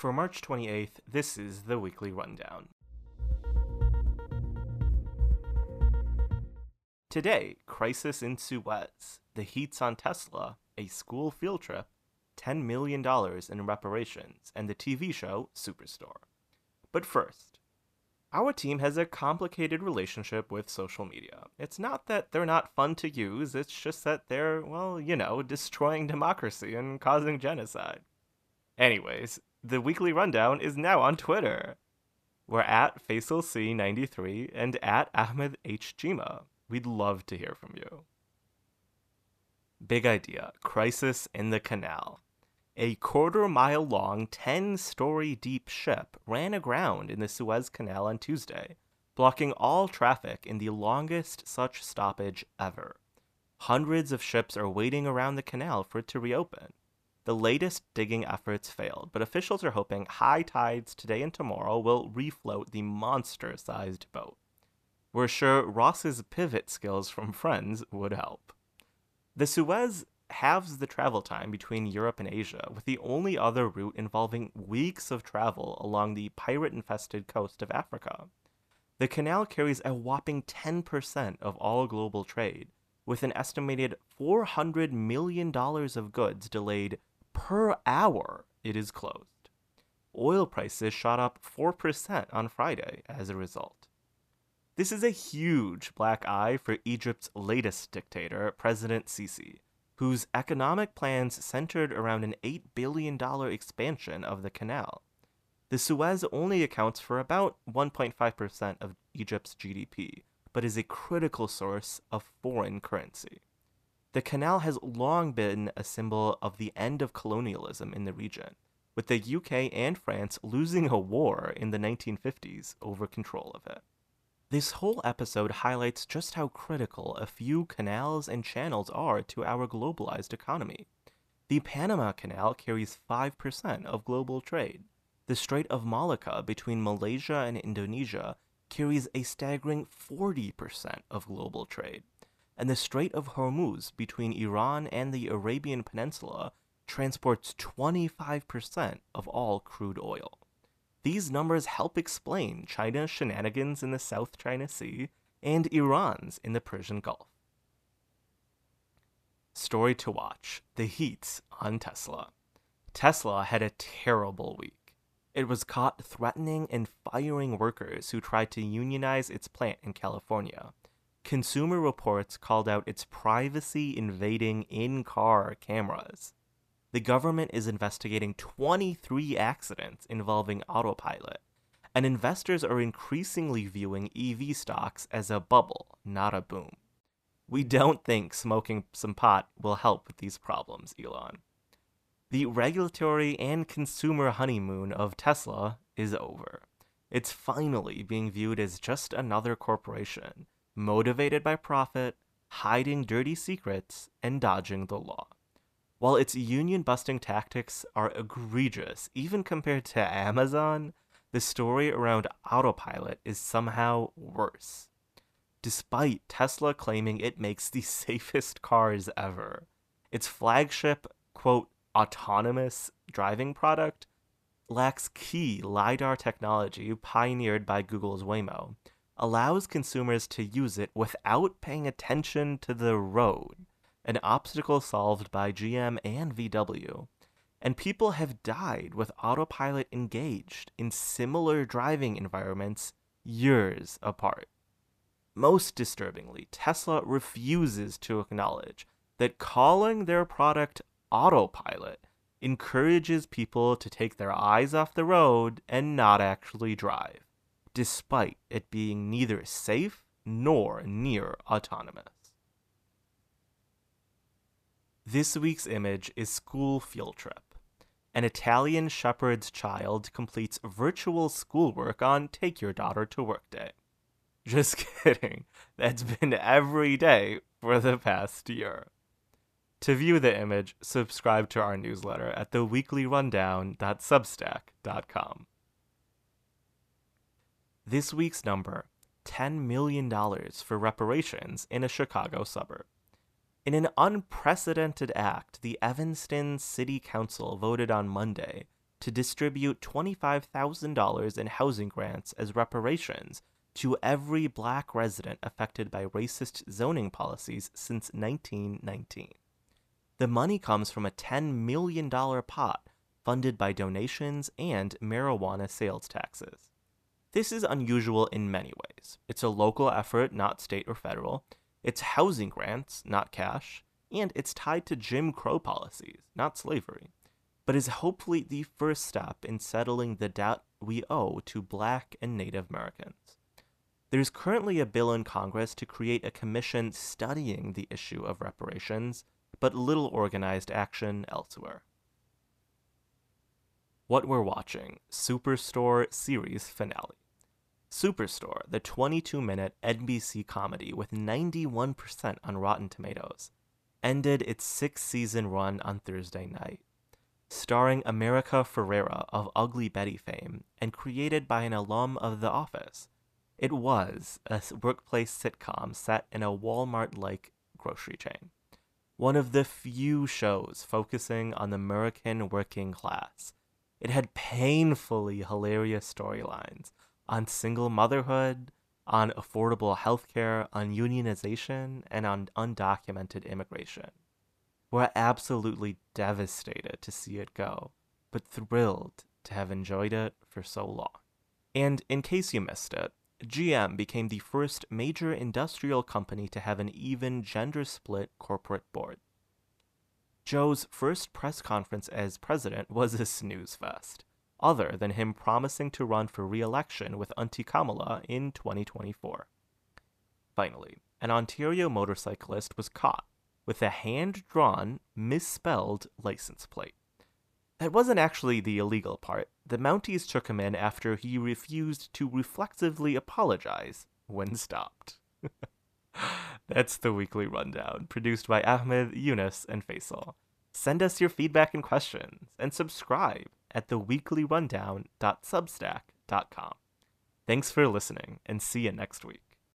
For March 28th, this is the weekly rundown. Today, crisis in Suez, the heats on Tesla, a school field trip, $10 million in reparations, and the TV show Superstore. But first, our team has a complicated relationship with social media. It's not that they're not fun to use, it's just that they're, well, you know, destroying democracy and causing genocide. Anyways, the weekly rundown is now on Twitter. We're at FaisalC93 and at Ahmed H. Cheema. We'd love to hear from you. Big idea Crisis in the Canal. A quarter mile long, 10 story deep ship ran aground in the Suez Canal on Tuesday, blocking all traffic in the longest such stoppage ever. Hundreds of ships are waiting around the canal for it to reopen. The latest digging efforts failed, but officials are hoping high tides today and tomorrow will refloat the monster sized boat. We're sure Ross's pivot skills from Friends would help. The Suez halves the travel time between Europe and Asia, with the only other route involving weeks of travel along the pirate infested coast of Africa. The canal carries a whopping 10% of all global trade, with an estimated $400 million of goods delayed per hour it is closed. Oil prices shot up 4% on Friday as a result. This is a huge black eye for Egypt's latest dictator, President Sisi, whose economic plans centered around an $8 billion expansion of the canal. The Suez only accounts for about 1.5% of Egypt's GDP, but is a critical source of foreign currency. The canal has long been a symbol of the end of colonialism in the region, with the UK and France losing a war in the 1950s over control of it. This whole episode highlights just how critical a few canals and channels are to our globalized economy. The Panama Canal carries 5% of global trade. The Strait of Malacca between Malaysia and Indonesia carries a staggering 40% of global trade. And the Strait of Hormuz between Iran and the Arabian Peninsula transports 25% of all crude oil. These numbers help explain China's shenanigans in the South China Sea and Iran's in the Persian Gulf. Story to watch The Heats on Tesla. Tesla had a terrible week. It was caught threatening and firing workers who tried to unionize its plant in California. Consumer Reports called out its privacy invading in car cameras the government is investigating 23 accidents involving autopilot, and investors are increasingly viewing EV stocks as a bubble, not a boom. We don't think smoking some pot will help with these problems, Elon. The regulatory and consumer honeymoon of Tesla is over. It's finally being viewed as just another corporation, motivated by profit, hiding dirty secrets, and dodging the law. While its union busting tactics are egregious, even compared to Amazon, the story around autopilot is somehow worse. Despite Tesla claiming it makes the safest cars ever, its flagship, quote, autonomous driving product lacks key LiDAR technology pioneered by Google's Waymo, allows consumers to use it without paying attention to the road an obstacle solved by GM and VW, and people have died with autopilot engaged in similar driving environments years apart. Most disturbingly, Tesla refuses to acknowledge that calling their product autopilot encourages people to take their eyes off the road and not actually drive, despite it being neither safe nor near autonomous. This week's image is School Field Trip. An Italian shepherd's child completes virtual schoolwork on Take Your Daughter to Work Day. Just kidding. That's been every day for the past year. To view the image, subscribe to our newsletter at theweeklyrundown.substack.com. This week's number $10 million for reparations in a Chicago suburb. In an unprecedented act, the Evanston City Council voted on Monday to distribute $25,000 in housing grants as reparations to every black resident affected by racist zoning policies since 1919. The money comes from a $10 million pot funded by donations and marijuana sales taxes. This is unusual in many ways. It's a local effort, not state or federal. It's housing grants, not cash. And it's tied to Jim Crow policies, not slavery. But is hopefully the first step in settling the debt we owe to Black and Native Americans. There's currently a bill in Congress to create a commission studying the issue of reparations, but little organized action elsewhere. What we're watching Superstore series finale. Superstore, the 22 minute NBC comedy with 91% on Rotten Tomatoes, ended its six season run on Thursday night. Starring America Ferrera of Ugly Betty fame and created by an alum of The Office, it was a workplace sitcom set in a Walmart like grocery chain. One of the few shows focusing on the American working class. It had painfully hilarious storylines on single motherhood, on affordable healthcare, on unionization, and on undocumented immigration. We're absolutely devastated to see it go, but thrilled to have enjoyed it for so long. And in case you missed it, GM became the first major industrial company to have an even gender split corporate board. Joe's first press conference as president was a snooze fest, other than him promising to run for re election with Auntie Kamala in 2024. Finally, an Ontario motorcyclist was caught with a hand drawn, misspelled license plate. That wasn't actually the illegal part. The Mounties took him in after he refused to reflexively apologize when stopped. That's the weekly rundown, produced by Ahmed, Yunus, and Faisal. Send us your feedback and questions, and subscribe at theweeklyrundown.substack.com. Thanks for listening, and see you next week.